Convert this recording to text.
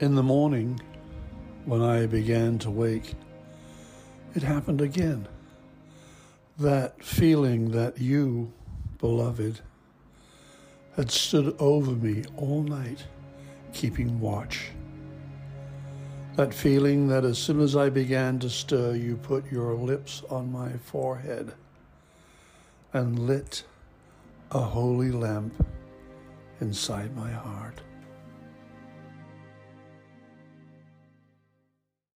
In the morning, when I began to wake, it happened again. That feeling that you, beloved, had stood over me all night, keeping watch. That feeling that as soon as I began to stir, you put your lips on my forehead and lit a holy lamp inside my heart.